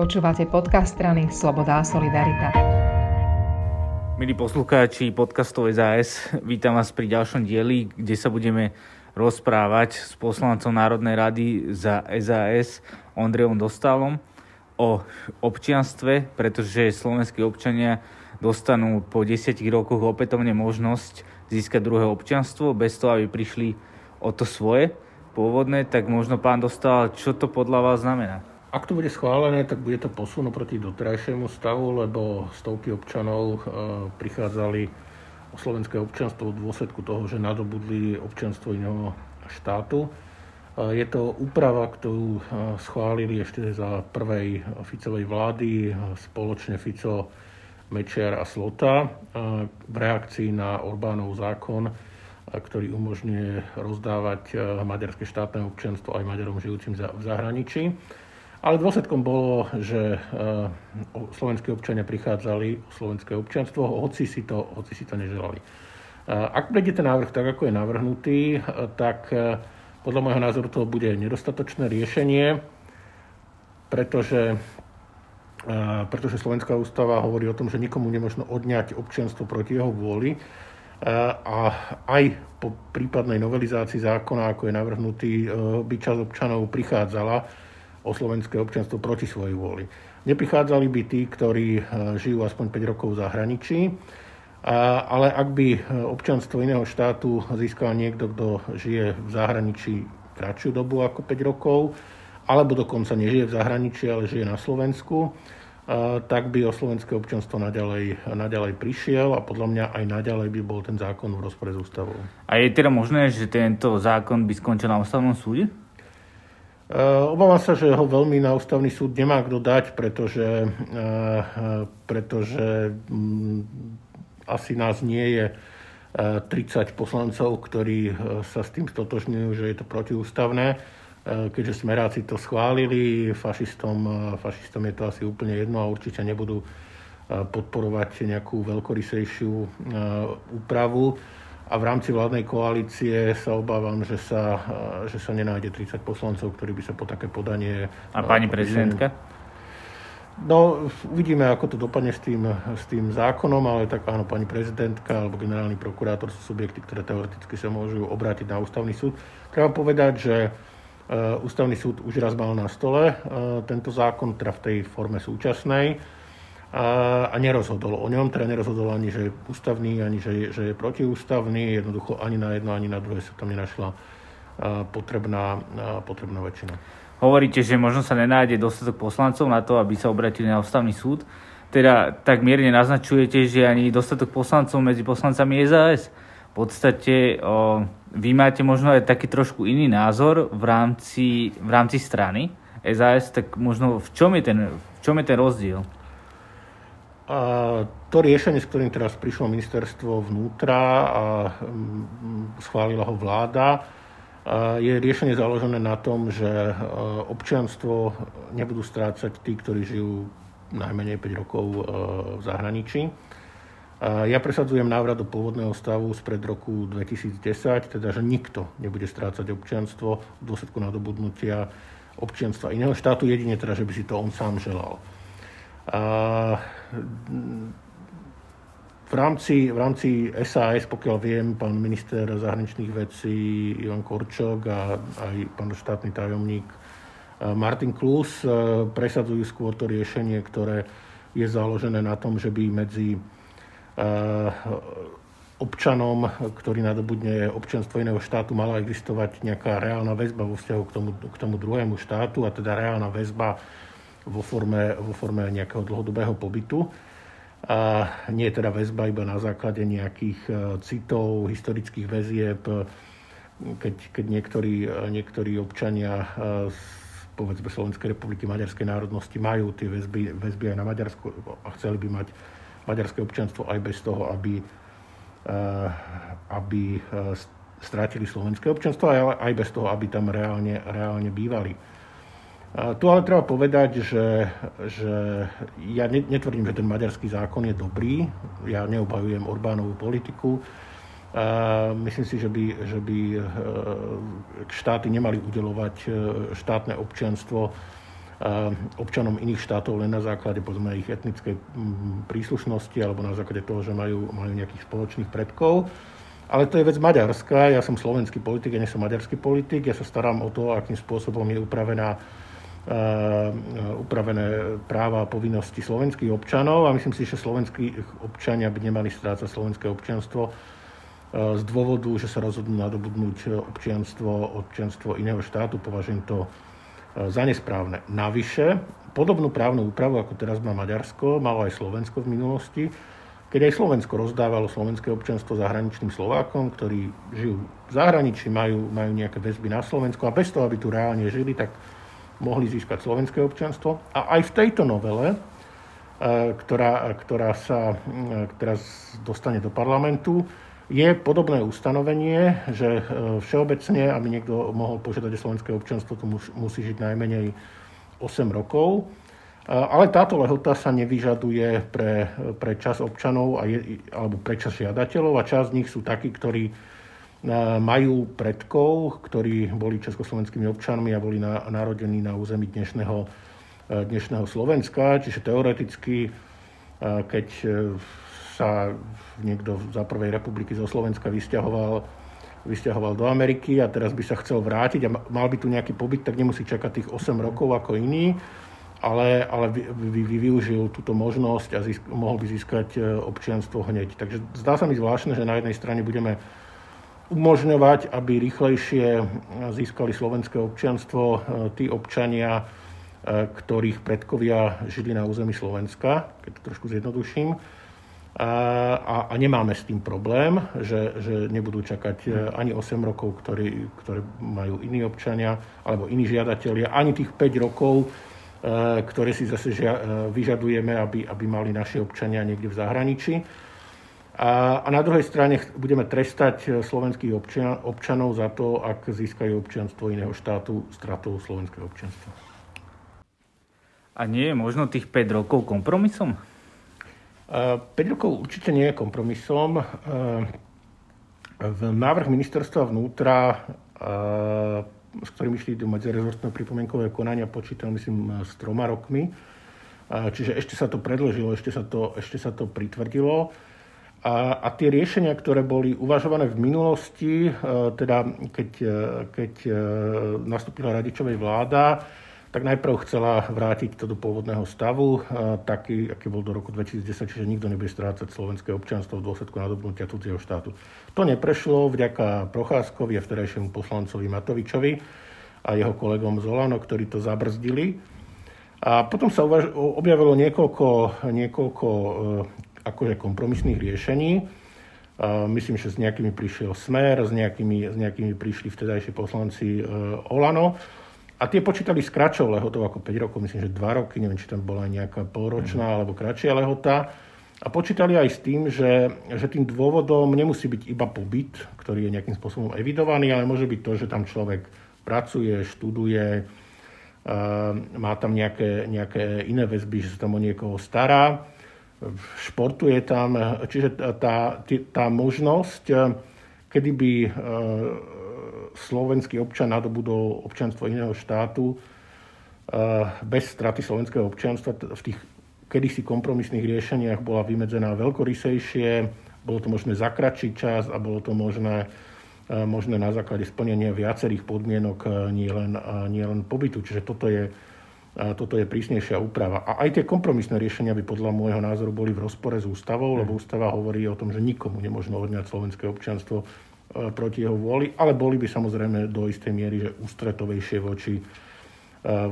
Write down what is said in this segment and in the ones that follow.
Počúvate podcast strany Sloboda a Solidarita. Milí poslucháči podcastov SAS, vítam vás pri ďalšom dieli, kde sa budeme rozprávať s poslancom Národnej rady za SAS Ondrejom Dostalom o občianstve, pretože slovenskí občania dostanú po 10 rokoch opätovne možnosť získať druhé občianstvo bez toho, aby prišli o to svoje pôvodné, tak možno pán Dostal, čo to podľa vás znamená? Ak to bude schválené, tak bude to posun proti doterajšiemu stavu, lebo stovky občanov e, prichádzali o slovenské občanstvo v dôsledku toho, že nadobudli občanstvo iného štátu. E, je to úprava, ktorú e, schválili ešte za prvej Ficovej vlády spoločne Fico, Mečiar a Slota v reakcii na Orbánov zákon, ktorý umožňuje rozdávať maďarské štátne občianstvo aj Maďarom žijúcim v zahraničí. Ale dôsledkom bolo, že eh, slovenskí občania prichádzali o slovenské občianstvo, hoci si to, hoci si to neželali. Eh, ak prejde ten návrh tak, ako je navrhnutý, eh, tak podľa môjho názoru to bude nedostatočné riešenie, pretože, pretože Slovenská ústava hovorí o tom, že nikomu nemožno odňať občianstvo proti jeho vôli a aj po prípadnej novelizácii zákona, ako je navrhnutý, by časť občanov prichádzala o slovenské občianstvo proti svojej vôli. Neprichádzali by tí, ktorí e, žijú aspoň 5 rokov v zahraničí, ale ak by e, občanstvo iného štátu získal niekto, kto žije v zahraničí kratšiu dobu ako 5 rokov, alebo dokonca nežije v zahraničí, ale žije na Slovensku, e, tak by o slovenské občanstvo naďalej, naďalej prišiel a podľa mňa aj naďalej by bol ten zákon v rozpore s ústavou. A je teda možné, že tento zákon by skončil na ústavnom súde? Eh, obávam sa, že ho veľmi na ústavný súd nemá kto dať, pretože, eh, pretože mm, asi nás nie je 30 eh, poslancov, ktorí sa s tým stotožňujú, že je to protiústavné. Keďže smeráci to schválili, fašistom, fašistom je to asi úplne jedno a určite nebudú podporovať nejakú veľkorysejšiu úpravu a v rámci vládnej koalície sa obávam, že sa, že sa nenájde 30 poslancov, ktorí by sa po také podanie... A pani prezidentka? No, uvidíme, ako to dopadne s tým, s tým zákonom, ale tak áno, pani prezidentka alebo generálny prokurátor sú subjekty, ktoré teoreticky sa môžu obrátiť na ústavný súd. Treba povedať, že e, ústavný súd už raz mal na stole e, tento zákon, teda v tej forme súčasnej a, a nerozhodol o ňom, teda nerozhodol ani, že je ústavný, ani že je, že je protiústavný, jednoducho ani na jedno, ani na druhé sa tam nenašla potrebná, potrebná väčšina. Hovoríte, že možno sa nenájde dostatok poslancov na to, aby sa obratili na ústavný súd. Teda tak mierne naznačujete, že ani dostatok poslancov medzi poslancami SAS. V podstate o, vy máte možno aj taký trošku iný názor v rámci, v rámci strany SAS, tak možno v čom je ten, v čom je ten rozdiel? To riešenie, s ktorým teraz prišlo ministerstvo vnútra a mm, schválila ho vláda, je riešenie založené na tom, že e, občianstvo nebudú strácať tí, ktorí žijú najmenej 5 rokov e, v zahraničí. Ja presadzujem návrat do pôvodného stavu spred roku 2010, teda že nikto nebude strácať občianstvo v dôsledku nadobudnutia občianstva iného štátu, jedine teda, že by si to on sám želal. V rámci, v rámci SAS, pokiaľ viem, pán minister zahraničných vecí Ivan Korčok a aj pán štátny tajomník Martin Klus presadzujú skôr to riešenie, ktoré je založené na tom, že by medzi občanom, ktorý nadobudne občanstvo iného štátu, mala existovať nejaká reálna väzba vo vzťahu k tomu, k tomu druhému štátu, a teda reálna väzba vo forme, vo forme nejakého dlhodobého pobytu. A nie je teda väzba iba na základe nejakých e, citov, historických väzieb, keď, keď niektorí, e, niektorí občania z e, povedzme Slovenskej republiky maďarskej národnosti majú tie väzby, väzby aj na Maďarsku a chceli by mať maďarské občanstvo aj bez toho, aby, aby strátili slovenské občanstvo, ale aj bez toho, aby tam reálne, reálne bývali. Tu ale treba povedať, že, že ja netvrdím, že ten maďarský zákon je dobrý. Ja neobhajujem Orbánovú politiku. Myslím si, že by, že by e, štáty nemali udelovať e, štátne občianstvo občanom iných štátov len na základe povedzme, ich etnickej príslušnosti alebo na základe toho, že majú, majú nejakých spoločných predkov. Ale to je vec maďarská, ja som slovenský politik, ja nie som maďarský politik, ja sa starám o to, akým spôsobom je upravená upravené práva a povinnosti slovenských občanov a myslím si, že slovenskí občania by nemali strácať slovenské občianstvo z dôvodu, že sa rozhodnú nadobudnúť občianstvo, občianstvo iného štátu. Považujem to za nesprávne. Navyše, podobnú právnu úpravu, ako teraz má Maďarsko, malo aj Slovensko v minulosti, keď aj Slovensko rozdávalo slovenské občianstvo zahraničným Slovákom, ktorí žijú v zahraničí, majú, majú nejaké väzby na Slovensku a bez toho, aby tu reálne žili, tak mohli získať slovenské občianstvo. A aj v tejto novele, e, ktorá, ktorá sa ktorá dostane do parlamentu, je podobné ustanovenie, že e, všeobecne, aby niekto mohol požiadať o slovenské občanstvo, to musí žiť najmenej 8 rokov. E, ale táto lehota sa nevyžaduje pre, pre čas občanov a je, alebo pre čas žiadateľov a čas z nich sú takí, ktorí e, majú predkov, ktorí boli československými občanmi a boli na, narodení na území dnešného, dnešného Slovenska. Čiže teoreticky, keď sa niekto za prvej republiky zo Slovenska vysťahoval, vysťahoval do Ameriky a teraz by sa chcel vrátiť a mal by tu nejaký pobyt, tak nemusí čakať tých 8 rokov ako iní, ale, ale vy, vy, vy využil túto možnosť a získ, mohol by získať e, občianstvo hneď. Takže zdá sa mi zvláštne, že na jednej strane budeme umožňovať, aby rýchlejšie získali slovenské občianstvo e, tí občania, e, ktorých predkovia žili na území Slovenska, keď to trošku zjednoduším a, a nemáme s tým problém, že, že nebudú čakať e, ani 8 rokov, ktorí, ktoré majú iní občania alebo iní žiadatelia, ani tých 5 rokov, e, ktoré si zase žia, e, vyžadujeme, aby, aby mali naši občania niekde v zahraničí. A, a na druhej strane budeme trestať slovenských občan, občanov za to, ak získajú občianstvo iného štátu stratou slovenského občianstva. A nie je možno tých 5 rokov kompromisom? 5 rokov určite nie je kompromisom. V návrh ministerstva vnútra, s ktorým išli do medzirezortného pripomienkového konania, počítal myslím s troma rokmi. Čiže ešte sa to predložilo, ešte sa to, ešte sa to pritvrdilo. A, a tie riešenia, ktoré boli uvažované v minulosti, teda keď, keď nastúpila radičovej vláda, tak najprv chcela vrátiť to do pôvodného stavu, taký, aký bol do roku 2010, čiže nikto nebude strácať slovenské občianstvo v dôsledku nadobnutia cudzieho štátu. To neprešlo vďaka Procházkovi a vtedajšiemu poslancovi Matovičovi a jeho kolegom Zolano, ktorí to zabrzdili. A potom sa objavilo niekoľko, niekoľko e, akože kompromisných riešení. Myslím, že s nejakými prišiel Smer, s nejakými, s nejakými prišli vtedajší poslanci e, Olano. A tie počítali s kratšou lehotou ako 5 rokov, myslím, že 2 roky, neviem, či tam bola nejaká polročná mm. alebo kratšia lehota. A počítali aj s tým, že, že tým dôvodom nemusí byť iba pobyt, ktorý je nejakým spôsobom evidovaný, ale môže byť to, že tam človek pracuje, študuje, má tam nejaké, nejaké iné väzby, že sa tam o niekoho stará, športuje tam. Čiže tá, tá možnosť, kedy by slovenský občan nadobudol občanstvo iného štátu eh, bez straty slovenského občanstva v tých kedysi kompromisných riešeniach bola vymedzená veľkorysejšie, bolo to možné za kratší čas a bolo to možné, eh, možné na základe splnenia viacerých podmienok, eh, nielen nie len pobytu. Čiže toto je, toto je prísnejšia úprava. A aj tie kompromisné riešenia by podľa môjho názoru boli v rozpore s ústavou, lebo ústava hovorí o tom, že nikomu nemôžno odňať slovenské občianstvo E, proti jeho vôli, ale boli by samozrejme do istej miery že ústretovejšie voči, e,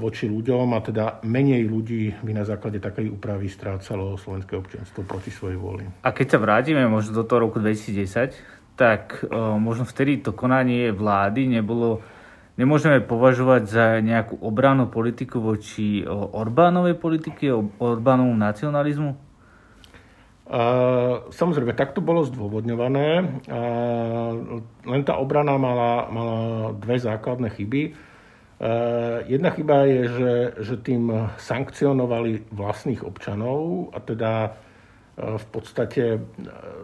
voči ľuďom a teda menej ľudí by na základe takej úpravy strácalo slovenské občianstvo proti svojej vôli. A keď sa vrátime možno do toho roku 2010, tak uh, možno vtedy to konanie vlády nebolo, nemôžeme považovať za nejakú obrannú politiku voči Orbánovej politike, Orbánovu nacionalizmu? Samozrejme, tak to bolo zdôvodňované. Len tá obrana mala, mala dve základné chyby. Jedna chyba je, že, že tým sankcionovali vlastných občanov a teda v podstate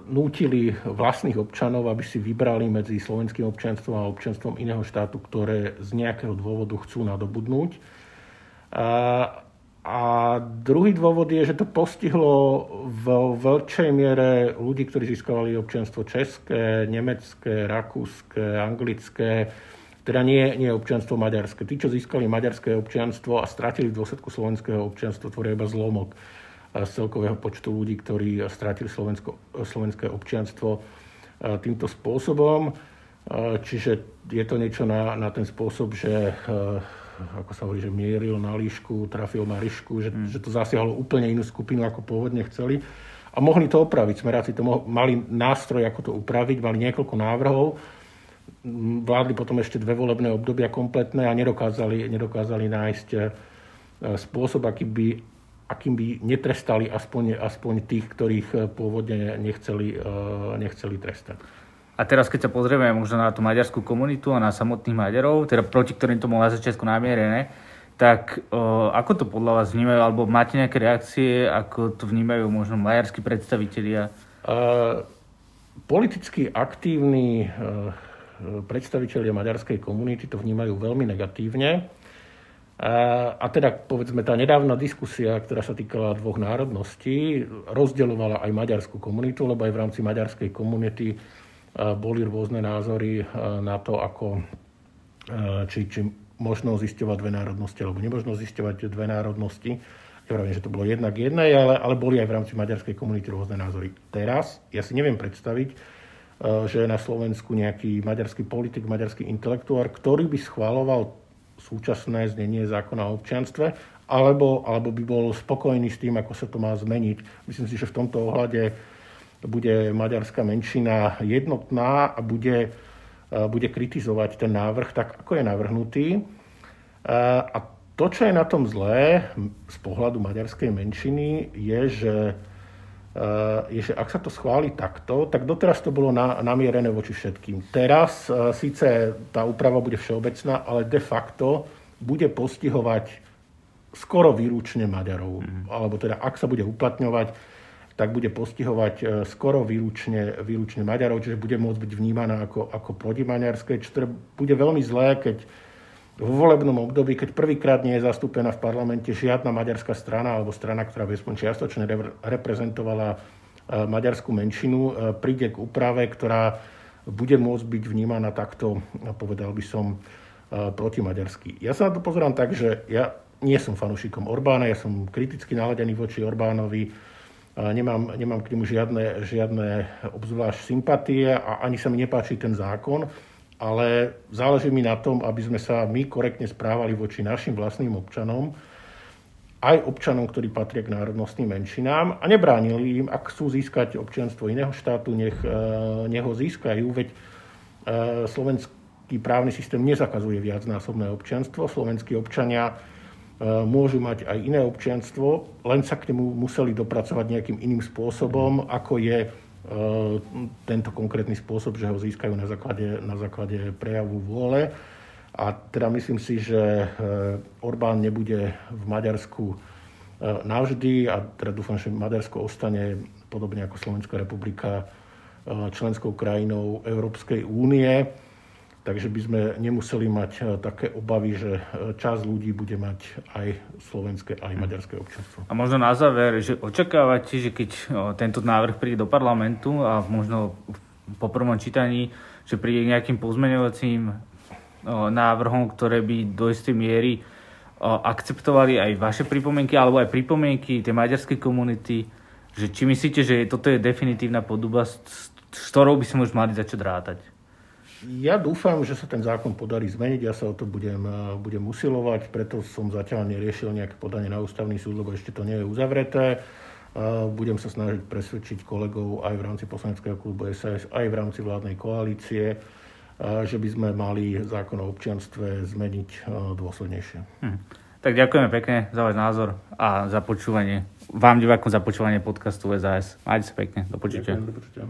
nútili vlastných občanov, aby si vybrali medzi slovenským občanstvom a občanstvom iného štátu, ktoré z nejakého dôvodu chcú nadobudnúť. A druhý dôvod je, že to postihlo v veľkej miere ľudí, ktorí získavali občianstvo české, nemecké, rakúske, anglické, teda nie, nie občianstvo maďarské. Tí, čo získali maďarské občianstvo a stratili v dôsledku slovenského občianstva, tvoria iba zlomok z celkového počtu ľudí, ktorí stratili slovensko, slovenské občianstvo týmto spôsobom. Čiže je to niečo na, na ten spôsob, že ako sa hovorí, že mieril na líšku, trafil Marišku, že, hmm. že to zasiahlo úplne inú skupinu, ako pôvodne chceli. A mohli to opraviť. Smeráci to mo- mali nástroj, ako to upraviť, mali niekoľko návrhov. Vládli potom ešte dve volebné obdobia kompletné a nedokázali, nedokázali nájsť e, spôsob, aký by, akým by netrestali aspoň, aspoň tých, ktorých e, pôvodne nechceli, e, nechceli trestať. A teraz, keď sa pozrieme možno na tú maďarskú komunitu a na samotných Maďarov, teda proti ktorým to bolo na začiatku namierené, tak o, ako to podľa vás vnímajú, alebo máte nejaké reakcie, ako to vnímajú možno maďarskí predstavitelia? Uh, politicky aktívni uh, predstavitelia maďarskej komunity to vnímajú veľmi negatívne. A, teda, povedzme, tá nedávna diskusia, ktorá sa týkala dvoch národností, rozdeľovala aj maďarskú komunitu, lebo aj v rámci maďarskej komunity boli rôzne názory na to, ako, či, či možno zisťovať dve národnosti alebo nemožno zisťovať dve národnosti. Nevravím, že to bolo jednak jednej, ale, ale boli aj v rámci maďarskej komunity rôzne názory. Teraz ja si neviem predstaviť, že je na Slovensku nejaký maďarský politik, maďarský intelektuár, ktorý by schváloval súčasné znenie zákona o občianstve, alebo, alebo by bol spokojný s tým, ako sa to má zmeniť. Myslím si, že v tomto ohľade bude maďarská menšina jednotná a bude, bude kritizovať ten návrh tak, ako je navrhnutý. A to, čo je na tom zlé z pohľadu maďarskej menšiny, je, že, je, že ak sa to schváli takto, tak doteraz to bolo na, namierené voči všetkým. Teraz síce tá úprava bude všeobecná, ale de facto bude postihovať skoro výručne Maďarov. Mm. Alebo teda, ak sa bude uplatňovať, tak bude postihovať e, skoro výlučne, výlučne Maďarov, čiže bude môcť byť vnímaná ako, ako protimaďarské, čo teda bude veľmi zlé, keď v volebnom období, keď prvýkrát nie je zastúpená v parlamente žiadna maďarská strana alebo strana, ktorá by aspoň čiastočne reprezentovala e, maďarskú menšinu, e, príde k úprave, ktorá bude môcť byť vnímaná takto, povedal by som, protimaďarský. Ja sa na to pozerám tak, že ja nie som fanúšikom Orbána, ja som kriticky naladený voči Orbánovi, Nemám, nemám k nemu žiadne, žiadne obzvlášť sympatie a ani sa mi nepáči ten zákon, ale záleží mi na tom, aby sme sa my korektne správali voči našim vlastným občanom, aj občanom, ktorí patria k národnostným menšinám a nebránili im, ak chcú získať občianstvo iného štátu, nech, e, nech ho získajú, veď e, slovenský právny systém nezakazuje viacnásobné občianstvo. Slovenskí občania E, môžu mať aj iné občianstvo, len sa k nemu museli dopracovať nejakým iným spôsobom, ako je tento konkrétny spôsob, že ho získajú na základe, na základe prejavu vôle. A teda myslím si, že e, Orbán nebude v Maďarsku navždy a teda dúfam, že Maďarsko ostane podobne ako Slovenská republika členskou krajinou Európskej únie Takže by sme nemuseli mať e, také obavy, že e, časť ľudí bude mať aj slovenské, aj maďarské občanstvo. A možno na záver, že očakávate, že keď tento návrh príde do parlamentu a možno po prvom čítaní, že príde nejakým pozmeňovacím návrhom, ktoré by do istej miery akceptovali aj vaše pripomienky alebo aj pripomienky tej maďarskej komunity, že či myslíte, že toto je definitívna podoba, s ktorou by sme už mali začať rátať? Ja dúfam, že sa ten zákon podarí zmeniť, ja sa o to budem, eh, budem usilovať, preto som zatiaľ neriešil nejaké podanie na ústavný súd, lebo ešte to nie je uzavreté. Budem sa snažiť presvedčiť kolegov aj v rámci poslaneckého klubu SAS, aj v rámci vládnej koalície, že by sme mali zákon o občianstve zmeniť eh, dôslednejšie. Hm. Tak ďakujeme pekne za váš názor a za počúvanie. Vám divákom za počúvanie podcastu SAS. Majte sa pekne. Do počutia. Ďakujem, do počutia.